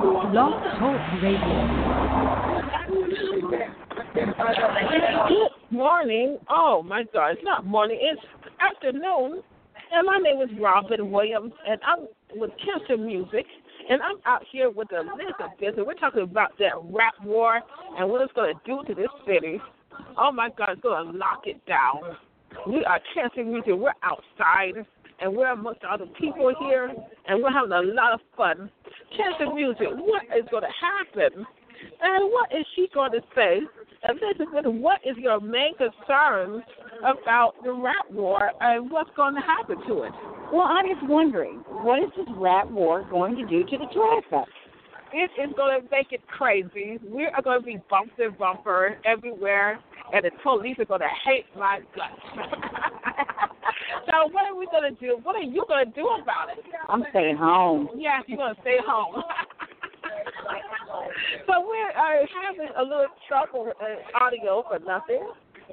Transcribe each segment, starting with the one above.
Blog Talk Radio. Good morning. Oh my God, it's not morning, it's afternoon. And my name is Robin Williams, and I'm with Kinsta Music. And I'm out here with Elizabeth, and we're talking about that rap war and what it's going to do to this city. Oh my God, it's going to lock it down. We are Kinsta Music. We're outside, and we're amongst other people here, and we're having a lot of fun. Kinsta Music, what is going to happen? And what is she going to say? Elizabeth, what is your main concern about the rap war and what's going to happen to it? Well, I'm just wondering, what is this rap war going to do to the traffic? It is going to make it crazy. We are going to be bumper bumper everywhere, and the police are going to hate my guts. so, what are we going to do? What are you going to do about it? I'm staying home. Yeah, you're going to stay home. so we're uh, having a little trouble uh, audio for nothing.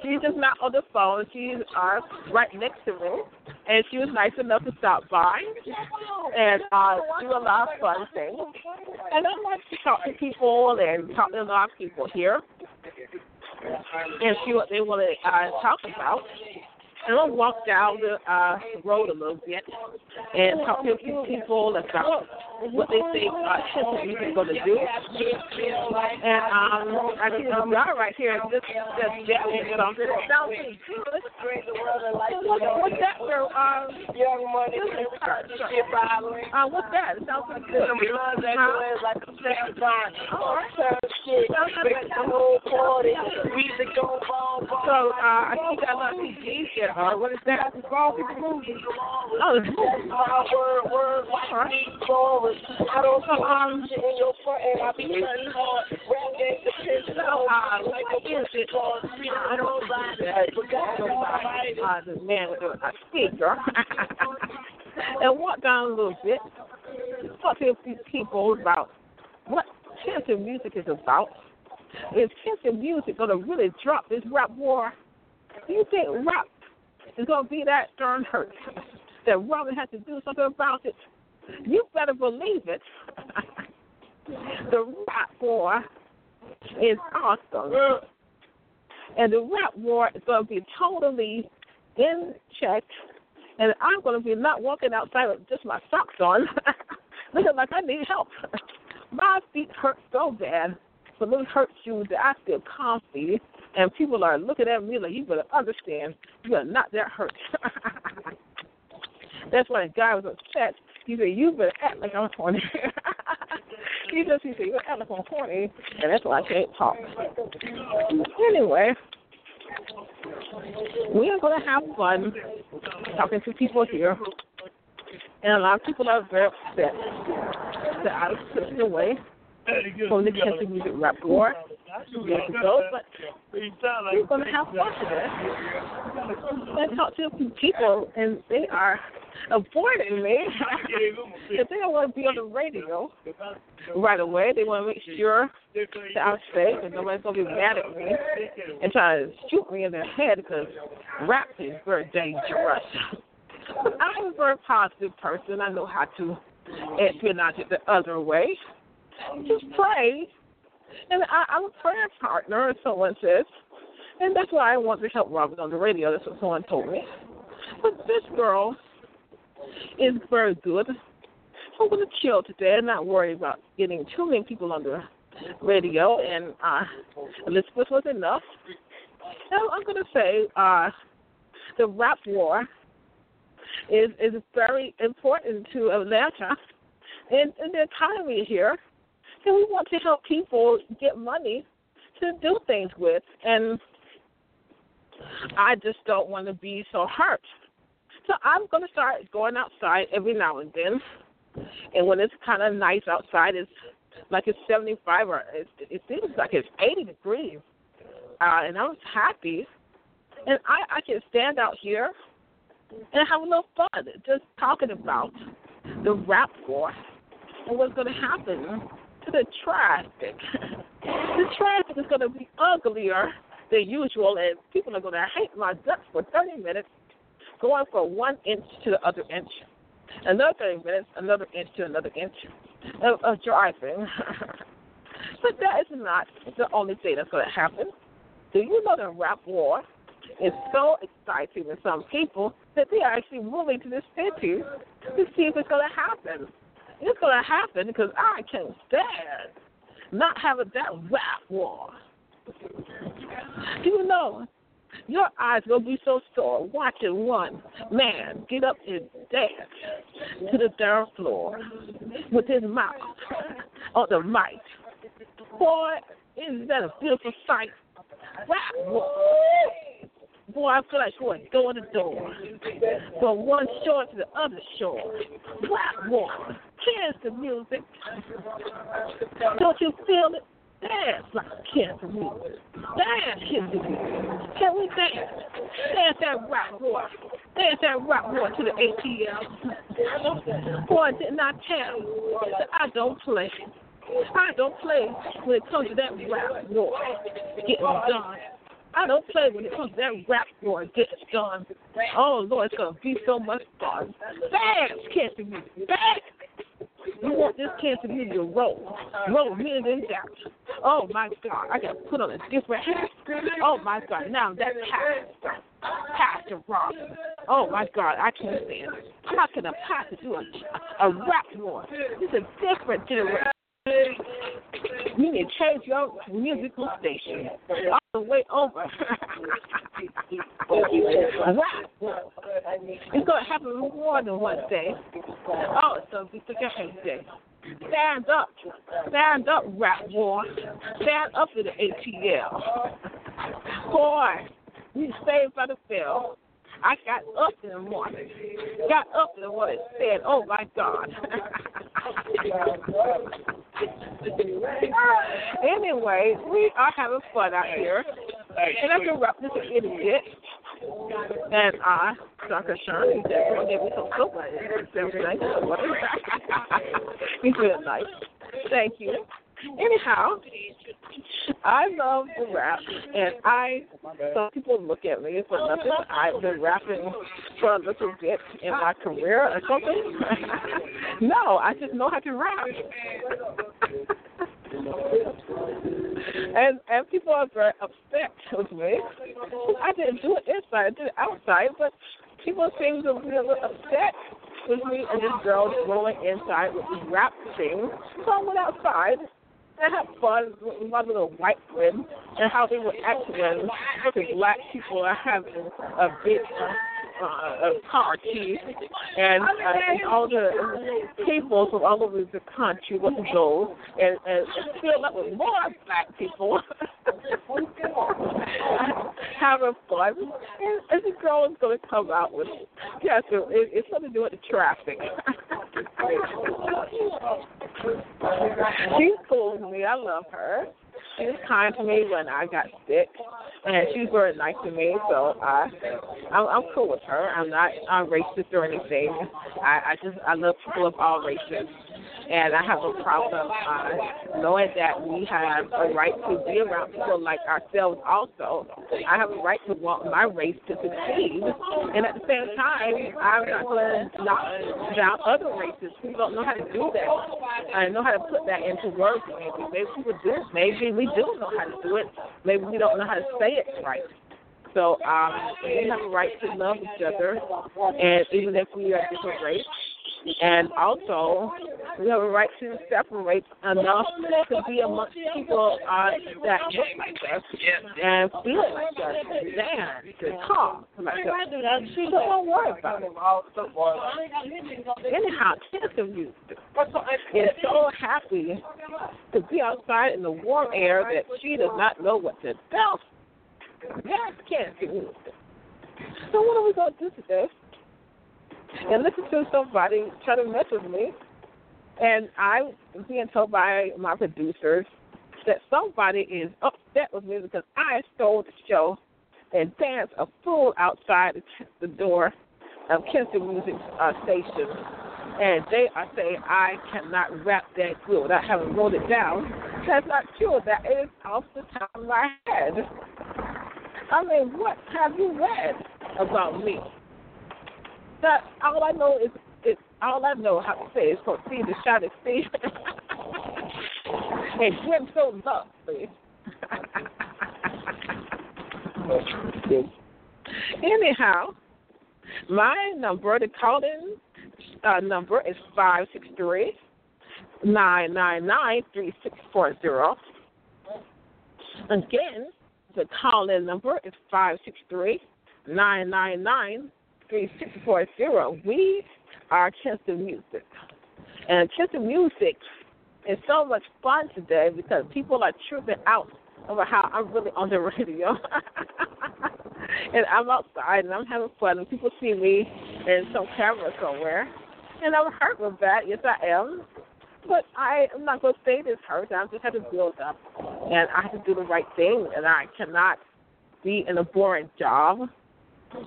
She's just not on the phone. She's uh, right next to me, and she was nice enough to stop by and uh, do a lot of fun things. And I'm like to talk to people and talk to a lot of people here and see what they want to uh, talk about. And I'll walk down the uh, road a little bit and talk to a few people about what they think uh, hip music is going to do. And um, I see this guy right here just just jamming something. It sounds pretty good. What, what's that, girl? Um, Young money, uh, what's that? It sounds pretty good. Huh? was like a sex bond. All right. Turn shit, make the whole party. Music go bomb, So uh, I think I love CDs here. Uh, what is that? Oh, it's My word, word, watch me forward. I don't So, um, in your front I be cutting hard. Rap game depends uh, on like a card. I don't know that. Uh, the man with the uh, speaker. and walk down a little bit. Talk to a few people about what Kinsta music is about. Is Kinsta music going to really drop this rap war? Do you think rap is going to be that darn hurt that Robin has to do something about it? You better believe it. the rap war is awesome. And the rap war is going to be totally in check. And I'm going to be not walking outside with just my socks on, looking like I need help. My feet hurt so bad for those hurt shoes that I feel comfy. And people are looking at me like, you better understand, you are not that hurt. That's why the guy was upset. He said, you better act like I'm horny. he just, he said, you better act like I'm horny. And that's why I can't talk. Anyway, we are going to have fun talking to people here. And a lot of people are very upset that I was taken away from the country music rap war years ago. But we're going to have fun today. I talked to a few people, and they are avoiding me. If they don't want to be on the radio right away. They want to make sure that I'm safe and nobody's going to be mad at me and try to shoot me in the head because rap is very dangerous. I'm a very positive person. I know how to espionage it the other way. Just pray. And I, I'm a prayer partner, as someone says. And that's why I want to help Robin on the radio. That's what someone told me. But this girl is very good. I'm going to chill today and not worry about getting too many people on the radio. And uh, Elizabeth was enough. And I'm going to say uh, the rap war is is very important to Atlanta and, and the economy here. And we want to help people get money to do things with. And I just don't want to be so hurt. So I'm going to start going outside every now and then. And when it's kind of nice outside, it's like it's 75 or it, it seems like it's 80 degrees. Uh, and I'm happy. And I, I can stand out here and have a little fun just talking about the rap war and what's going to happen to the traffic. the traffic is going to be uglier than usual, and people are going to hate my guts for 30 minutes, going from one inch to the other inch. Another 30 minutes, another inch to another inch. of, of driving. but that is not the only thing that's going to happen. Do you know the rap war is so exciting to some people that they are actually moving to the city to see if it's going to happen. It's going to happen because I can't stand not having that rap war. You know your eyes will be so sore watching one man get up and dance to the third floor with his mouth on the mic. Boy, isn't that a beautiful sight? Wow. Boy, I feel like going door to door, from one shore to the other shore. Wow, boy, to music. Don't you feel it? Dance like Kinsta music. Dance, Kinsta music. Can we dance? Dance that rock boy. Dance that rock boy to the ATL. Boy, didn't I tell you that I don't play? I don't play when it comes to that rap war getting done. I don't play when it comes to that rap war getting done. Oh Lord, it's gonna be so much fun. Dance, Kinsta music. Dance. You want this music to roll, roll me and doubt. Oh my God, I gotta put on a different hat. Oh my God, now that's Pastor, Pastor Robin. Oh my God, I can't stand it. How can a pastor do a, a rap? This is a different generation. You need to change your musical station all the way over. it's going to happen more than one day. Oh, so be a day. Stand up. Stand up, rap war. Stand up to the ATL. Boy, we saved by the bell. I got up in the morning. Got up and what it said, oh my God. anyway, we are having fun out here. And I'm going wrap this idiot. And I, Dr. Shirley, that will give me some soap. He's really nice. Thank you. Anyhow, I love the rap, and I. Some people look at me for nothing. I've been rapping for a little bit in my career or something. no, I just know how to rap. and and people are very upset with me. I didn't do it inside, I did it outside, but people seem to be a little upset with me and this girl rolling inside with this rap thing. So I went outside and had fun with my little white friends and how they were acting when black people are having a big uh, a party, and, uh, and all the people from all over the country would go and, and fill up with more black people having fun. And, and the girl is going to come out with, yes, it, it's something to do with the traffic. She's cool with me. I love her. She was kind to me when I got sick, and she's very nice to me. So I, I'm, I'm cool with her. I'm not uh, racist or anything. I, I just I love people of all races and I have a problem uh, knowing that we have a right to be around people like ourselves. Also, I have a right to want my race to succeed, and at the same time, I'm not going to knock down other races who don't know how to do that. I know how to put that into words. Maybe maybe people do. Maybe we do know how to do it. Maybe we don't know how to say it right. So um, we have a right to love each other, and even if we are different race, and also we have a right to separate enough to be amongst people uh, that look like us and feel like us, and talk like us. So don't worry about it. Anyhow, cancer youth is so happy to be outside in the warm air that she does not know what to do. Yes, cancer youth. So what are we going to do today? And listen to somebody try to mess with me. And I'm being told by my producers that somebody is upset with me because I stole the show and danced a fool outside the door of Kinsta Music uh, Station. And they are saying I cannot rap that good without having wrote it down. That's not true. That is off the top of my head. I mean, what have you read about me? That all I know is it's all I know how to say is proceed to shout at Steve. and Grim so lovely. Anyhow, my number to call in uh, number is five six three nine nine nine three six four zero. Again, the call in number is five six three nine nine nine three six four zero. We are Kinsta Music. And Kinsta Music is so much fun today because people are tripping out over how I'm really on the radio. and I'm outside and I'm having fun and people see me in some camera somewhere. And I'm hurt with that, yes I am. But I am not gonna say this hurt. I just have to build up and I have to do the right thing and I cannot be in a boring job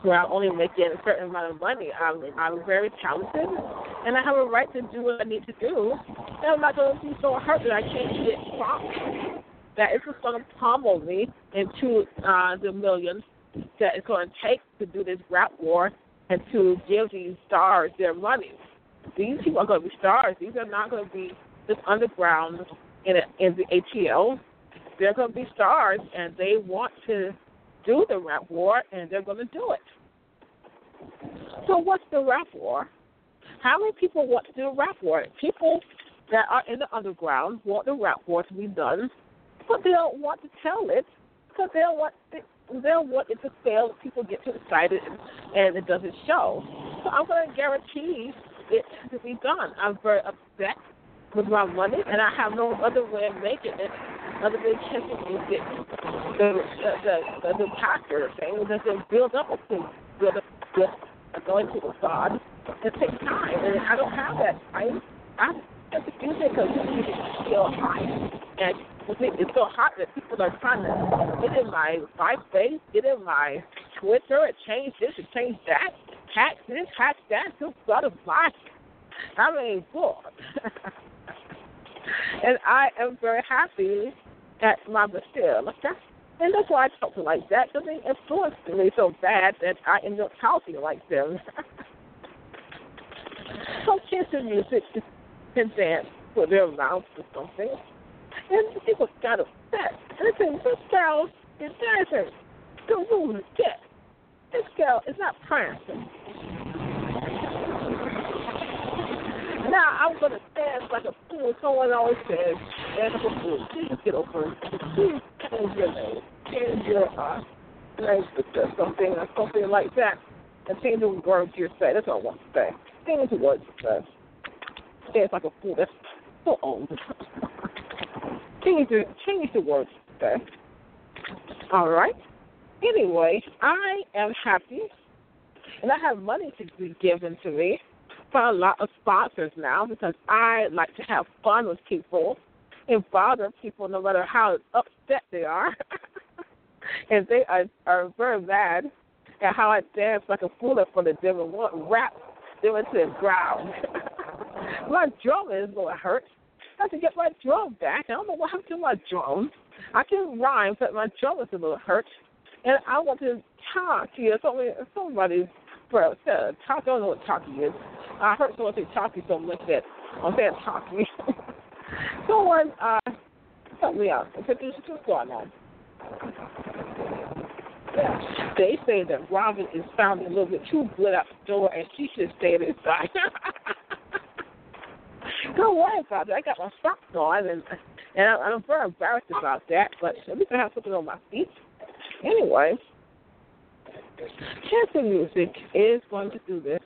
where I'm only making a certain amount of money. I'm I'm very talented and I have a right to do what I need to do. And I'm not gonna be so hurt that I can't get prompts that it's just going to pummel me into uh, the millions that it's going to take to do this rap war and to give these stars their money. These people are going to be stars. These are not going to be just underground in a, in the ATL. They're going to be stars, and they want to do the rap war, and they're going to do it. So, what's the rap war? How many people want to do a rap war? People that are in the underground want the rap war to be done but they don't want to tell it because they don't want they, they don't want it to fail. If people get too excited and it doesn't show. So I'm going to guarantee it to be done. I'm very upset with my money, and I have no other way of making it other than catching music. The the the, the, the pastor thing that they build up a thing, build up with going to the God. It takes time, and I don't have that time. I have to do it because it's still high, and it's so hot that people are trying to get in my MySpace, get in my Twitter, and change this and change that, hack this, hack that, to butterfly. I mean, boy. and I am very happy at my Bastille. Like that. And that's why I talk to like that, because they influenced me so bad that I end up talking like them. so kids in music can dance with their mouths or something. And people got upset. And I said, this girl is dancing. The rule is dead. This girl is not prancing. Now I'm gonna dance like a fool. Someone always says, dance like a fool. Please get over it. Please change your name. Change your uh name to something or something like that. And change the words you say. That's all I want to say. Change the words you say. Dance like a fool. That's so old. change the change the words today. All right. Anyway, I am happy, and I have money to be given to me by a lot of sponsors now because I like to have fun with people and bother people no matter how upset they are. and they are, are very mad at how I dance like a fool for the devil, want rap them into the ground. My drum is going to hurt. I have to get my drum back. I don't know what happened to my drum. I can rhyme, but my drum is a little hurt. And I want to talk to you. Somebody, bro, said, uh, talk. I don't know what talking is. I heard someone say talkie so much that I'm saying talkie. someone, uh, help me out. What's going on? They say that Robin is sounding a little bit too good out the door and she should stay inside. Don't worry about it. I got my socks on, and and I'm very embarrassed about that. But at least I have something on my feet. Anyway, Kinsta Music is going to do this.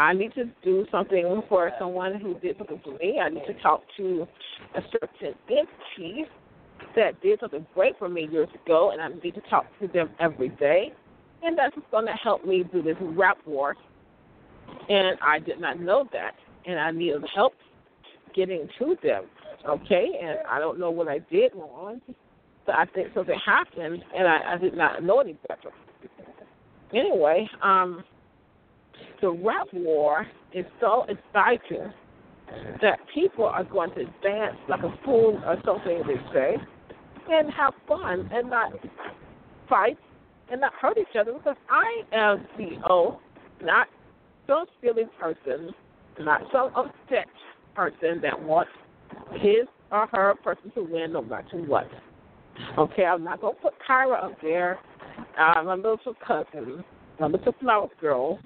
I need to do something for someone who did something for me. I need to talk to a certain entity that did something great for me years ago, and I need to talk to them every day. And that's going to help me do this rap war. And I did not know that and I needed help getting to them. Okay, and I don't know what I did wrong. but I think something happened, and I, I did not know any better. Anyway, um, the rap war is so exciting that people are going to dance like a fool or something, they say, and have fun and not fight and not hurt each other because I am CEO, not some silly person, not some upset person that wants his or her person to win no matter what. Okay, I'm not gonna put Kyra up there. Uh, my little cousin, my little flower girl.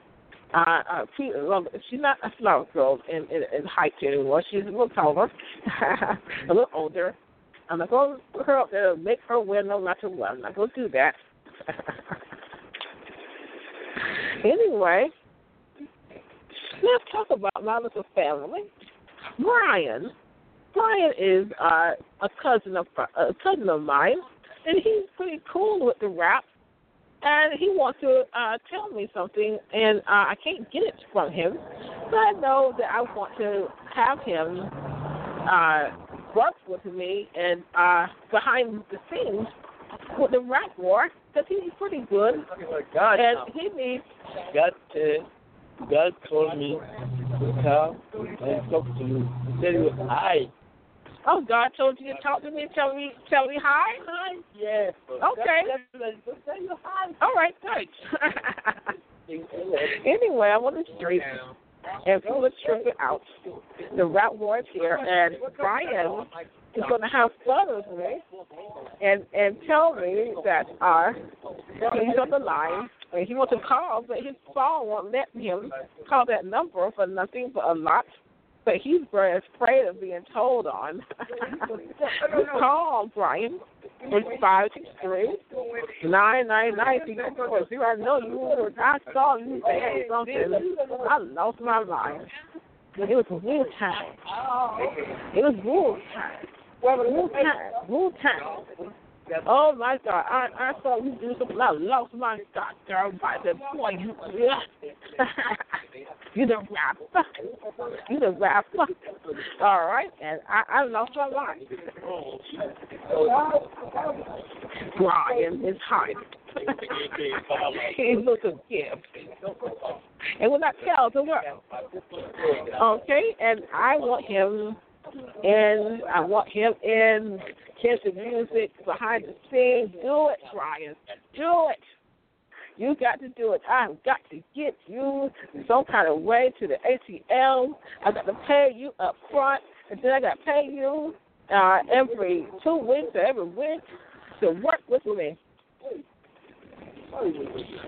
Uh, uh, she, well, she's not a flower girl in, in, in height anymore. She's a little taller, a little older. I'm not gonna put her up there make her win no matter what. I'm not gonna do that. anyway, let's talk about my little family. Brian. Brian is uh, a cousin of a cousin of mine, and he's pretty cool with the rap. And he wants to uh, tell me something, and uh, I can't get it from him. But I know that I want to have him uh, work with me and uh, behind the scenes with the rap war because he's pretty good. God, And he needs God, uh, God told me to come and talk to you. He said you hi. Oh, God told you to talk to me, tell me, tell me hi. Hi. Yes. Okay. That's, that's, just you hi. All right, thanks. anyway, I want to straighten and pull it straight out. The rap war is here, and Brian is going to have fun with me and and tell me that uh he's on the line and he wants to call, but his phone won't let him call that number for nothing but a lot. But he's very afraid of being told on. call Brian. It's five six three nine nine nine zero zero. I know you were. I saw you say something. I lost my mind. It was war time. It was war time. War time. War time. Oh my God! I I saw you do something. I lost my goddamn mind. I said, boy, you you the rapper. You the rapper. All right, and I I lost my mind. Brian is hiding. He's looking gift. And when I tell the world, okay, and I want him in. I want him in country music behind the scenes. Do it, Brian. Do it. You got to do it. I've got to get you some kind of way to the ATL. I got to pay you up front, and then I got to pay you uh, every two weeks or every week to work with me.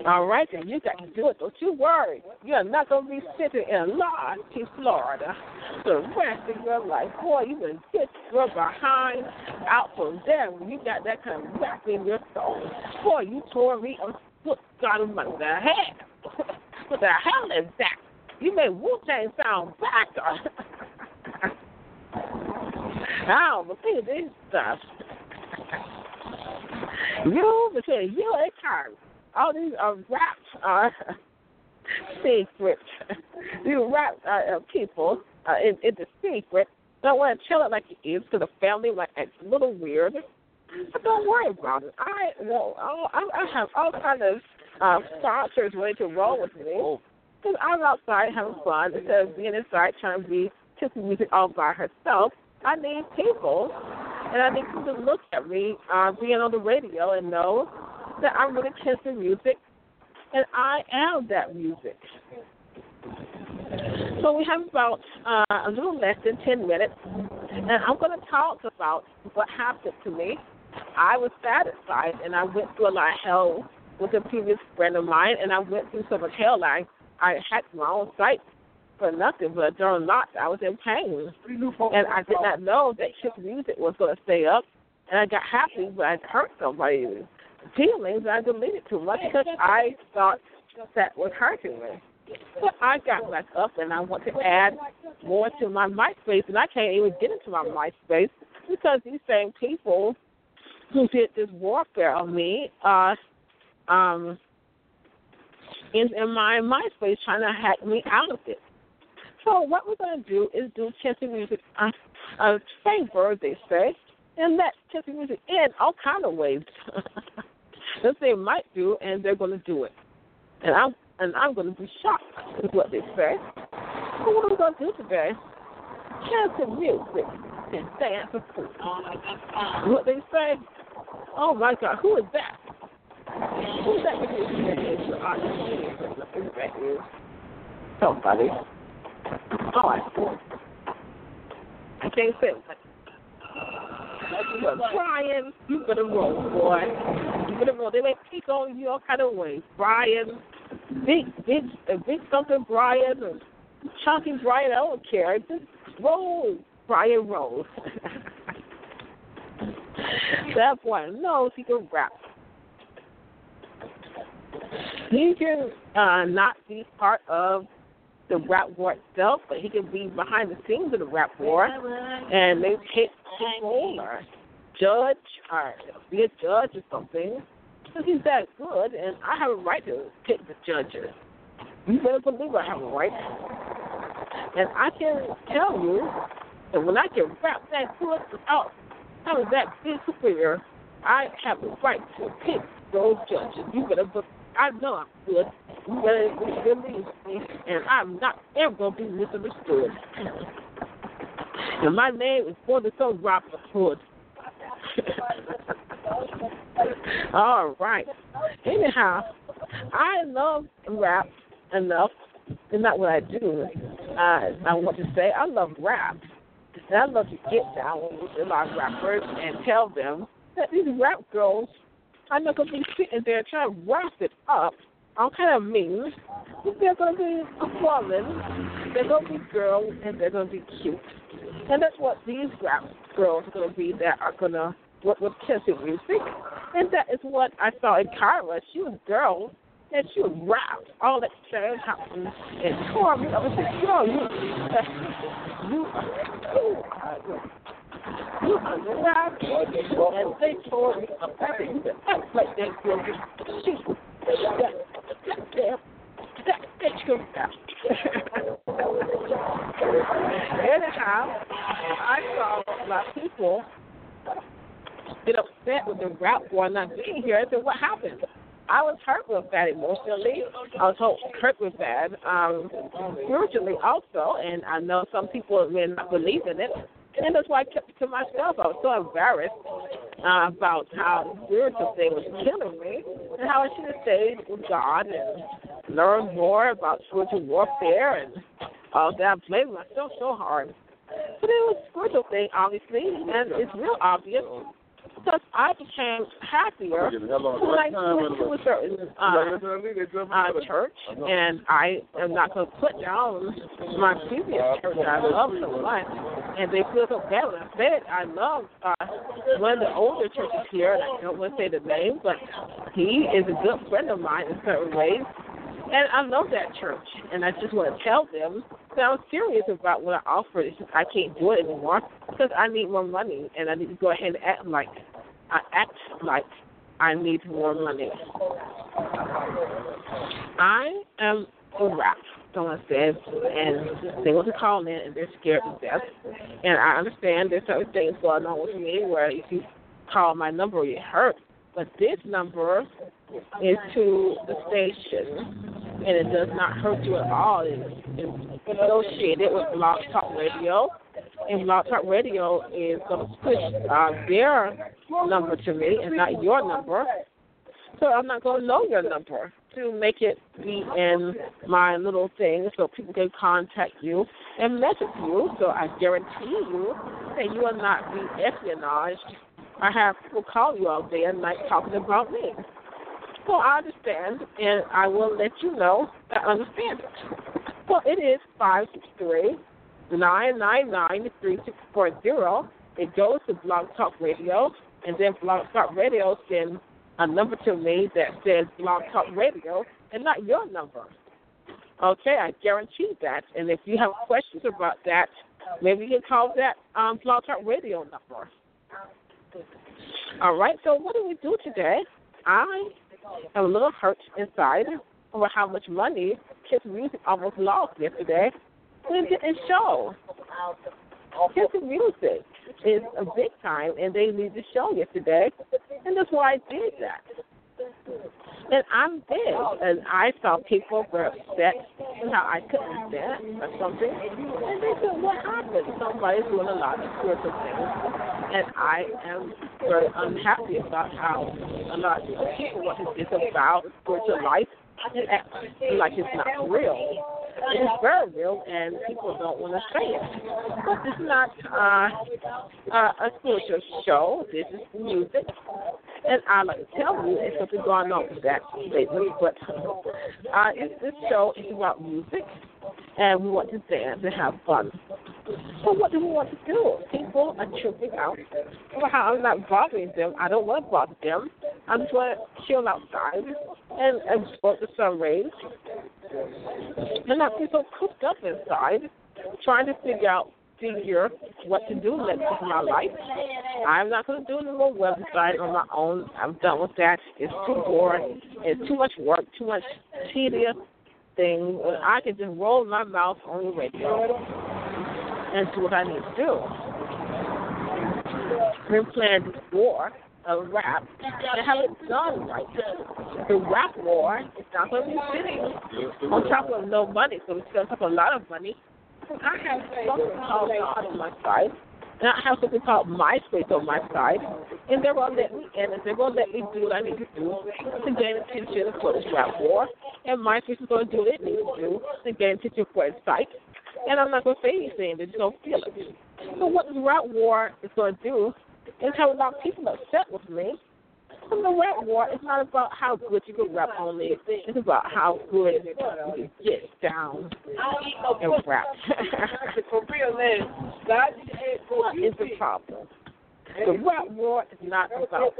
All right, then you got to do it. Don't you worry. You're not going to be sitting in Lodge, Florida, the rest of your life. Boy, you can get your behind out from there when you got that kind of rap in your soul. Boy, you tore me a foot him what the hell? what the hell is that? You made Wu Tang sound back. I don't this stuff. You between you and Carl, all these uh, raps are secret. These rap uh, uh, people uh, in, in the secret don't want to tell it like it is to the family, like it's a little weird. But don't worry about it. I know I, I have all kind of uh, sponsors ready to roll with me because I'm outside having fun instead of being inside trying to be kissing music all by herself. I need people, and I need people to look at me uh, being on the radio and know that I'm really kissing music, and I am that music. So we have about uh, a little less than 10 minutes, and I'm going to talk about what happened to me. I was satisfied, and I went through a lot of hell with a previous friend of mine, and I went through so much hell. I, I had my own site for nothing, but during not, I was in pain, and I did not know that hip music was going to stay up, and I got happy, but I hurt somebody's feelings. I deleted too much because I thought that was hurting me. But I got back up, and I want to add more to my MySpace, and I can't even get into my MySpace because these same people who did this warfare on me are um, in, in my MySpace trying to hack me out of it. So what we're going to do is do Chelsea Music uh, a favor, they say, and let Chelsea Music in all kind of ways that they might do, and they're going to do it. And I'm and I'm going to be shocked with what they say. So what we going to do today? Chelsea Music and dance and food. Uh, what they say? Oh my God, who is that? That? Who's that is? So. Oh, I, can't say. But Brian, you better roll, boy. You better roll. They may pick on you all kind of ways. Brian, big, big, uh, big something Brian, or chunky Brian, I don't care. Just roll, Brian, roll. that boy knows he can rap. He can uh, not be part of the rap war itself, but he can be behind the scenes of the rap war and maybe take or judge or be a judge or something. Because he's that good, and I have a right to pick the judges. You better believe I have a right. And I can tell you that when I can rap that good out, I was that big superior, I have the right to pick those judges. You better believe I know I'm good. You believe me, and I'm not ever gonna be misunderstood. and my name is for the Robert Hood. All right. Anyhow, I love rap enough. It's not what I do. I I want to say I love rap. And I love to get down with of rappers and tell them that these rap girls Going to be sitting there trying to wrap it up. I'm kind of mean. They're going to be a. They're going to be girls, and they're going to be cute. And that's what these rap girls are going to be that are going to work with kissing music. And that is what I saw in Kyra. She was a girl, and she was rap. All that started happening and tore me up. I said, girl, you, you, you, you Anyhow, I saw a lot of people get upset with the rap war not being here. I said, what happened? I was hurt with that emotionally. I was hurt with that um, spiritually also, and I know some people may not believe in it. And that's why I kept it to myself. I was so embarrassed uh, about how the spiritual thing was killing me and how I should have stayed with God and learned more about spiritual warfare and all that. I blamed myself so hard. But it was a spiritual thing, obviously, and it's real obvious because I became happier when I went to a certain uh, uh, church, and I am not going to put down my previous church I love so much, and they feel so bad when I say it. I love uh, one of the older churches here, and I don't want to say the name, but he is a good friend of mine in certain ways. And I love that church, and I just want to tell them that I'm serious about what I offer. It's just I can't do it anymore because I need more money, and I need to go ahead and act like I act like I need more money. I am a rap, someone says, and they want to call in and they're scared to death. And I understand there's certain things going on with me where if you call my number, you hurt. But this number is to the station, and it does not hurt you at all. It's, it's associated with Blog Talk Radio, and Blog Talk Radio is going to push uh, their number to me and not your number. So I'm not going to know your number to make it be in my little thing so people can contact you and message you. So I guarantee you that you will not be espionaged. I have people call you all day and night talking about me. So I understand, and I will let you know that I understand it. Well, it is 563 999 3640. It goes to Blog Talk Radio, and then Blog Talk Radio sends a number to me that says Blog Talk Radio and not your number. Okay, I guarantee that. And if you have questions about that, maybe you can call that um, Blog Talk Radio number. All right, so what do we do today? I a little hurt inside over how much money Kiss Music almost lost yesterday when it didn't show. Kiss Music is a big time, and they need to show yesterday, and that's why I did that. And I'm big, and I saw people were upset how I couldn't stand or something. And they said, "What happened? Somebody's doing a lot of spiritual things." And I am very unhappy about how a lot of people what is this about spiritual life and act like it's not real. It's very real, and people don't want to say it. But this is not uh, uh, a spiritual show. This is music. And I like to tell you, there's something going on with that lately. But uh, it's, this show is about music, and we want to dance and have fun. So what do we want to do? People are tripping out how I'm not bothering them. I don't want to bother them. I just want to chill outside and absorb the sun rays and not be so cooped up inside, trying to figure out figure what to do next in my life. I'm not going to do no more website on my own. I'm done with that. It's too boring. It's too much work, too much tedious thing. When I can just roll my mouth on the radio and do what I need to do. Been playing this war of rap and haven't done right. The rap war is not going to be sitting on top of no money, so it's going to take a lot of money. I have something called on my side, and I have something called MySpace on my side, and they're going to let me in, and they're going to let me do what I need to do to gain attention for this rap war, and MySpace is going to do what it needs to do to gain attention for its site, and I'm not going to say anything, they're just to feel it. So what this rap war is going to do is have a lot of people upset with me. And the rap war is not about how good you can rap only. It's about how good you can get down and rap. what is the problem? The rap war is not about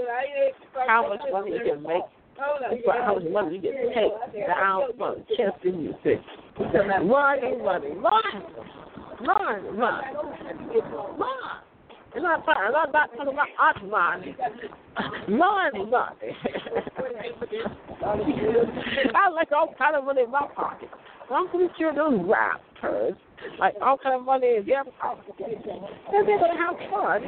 how much money you can make. It's about how much money you get paid down from Chester music. Run, money, run, run, run, run. I'm sorry, I'm not talking about us money. Money, money. I like all kind of money in my pocket. I'm pretty sure those rappers, like all kind of money in their pocket, and they're gonna have fun.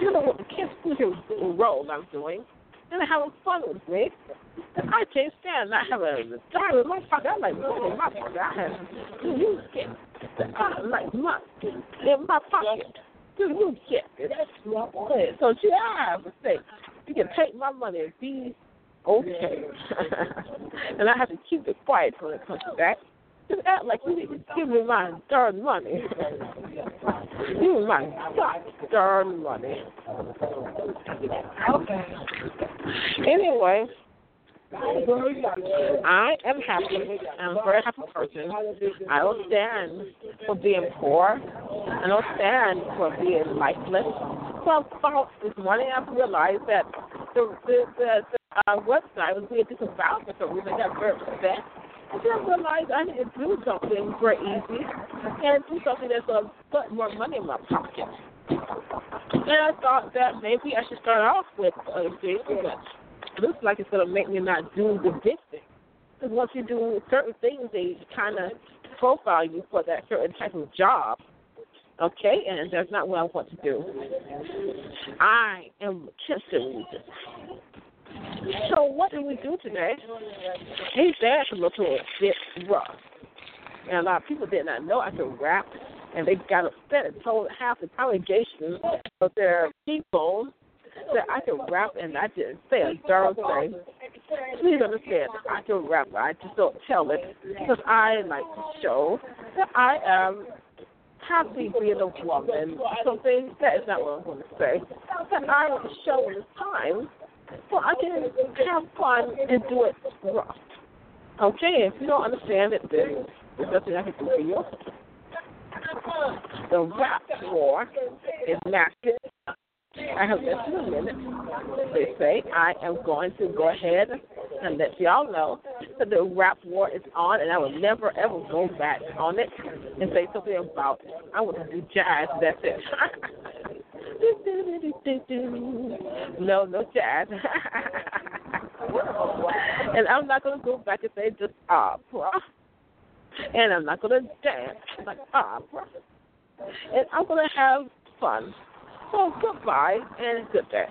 You know what the kids do role I'm doing. And having fun with me. I can't stand not having a dollar in my pocket. I like money in my pocket. I have get I like money in my pocket you get it. So you have to say, you can take my money and be okay. and I have to keep it quiet when it comes that. Just act like you need to give me my darn money. give me my darn money. Okay. Anyway. I am happy. I'm a very happy person. I don't stand for being poor. I don't stand for being lifeless. So this morning, I realized that the the, the, the uh, website was being disavowed for some reason. I got very upset. I realized I need to do something very easy and do something that's going to put more money in my pocket. And I thought that maybe I should start off with other things looks like it's going to make me not do the thing. Because once you do certain things, they kind of profile you for that certain type of job. Okay, and that's not what I want to do. I am kissing music. So what do we do today? Hey, that's a little bit rough. And a lot of people did not know I could rap, and they got upset and told half the congregation of their people that I can rap and I didn't say a darn thing. Please understand, I can rap, I just don't tell it because I like to show that I am happy being a woman. Something that is not what I'm to say. That I want to show when it's time so I can have fun and do it rough. Okay, if you don't understand it, then there's nothing I can do for you. The rap war is massive. I have less than a minute. They say I am going to go ahead and let y'all know that the rap war is on, and I will never ever go back on it and say something about it. I want to do jazz. That's it. no, no jazz. and I'm not going to go back and say just opera. And I'm not going to dance like opera. And I'm going to have fun. So goodbye and good day.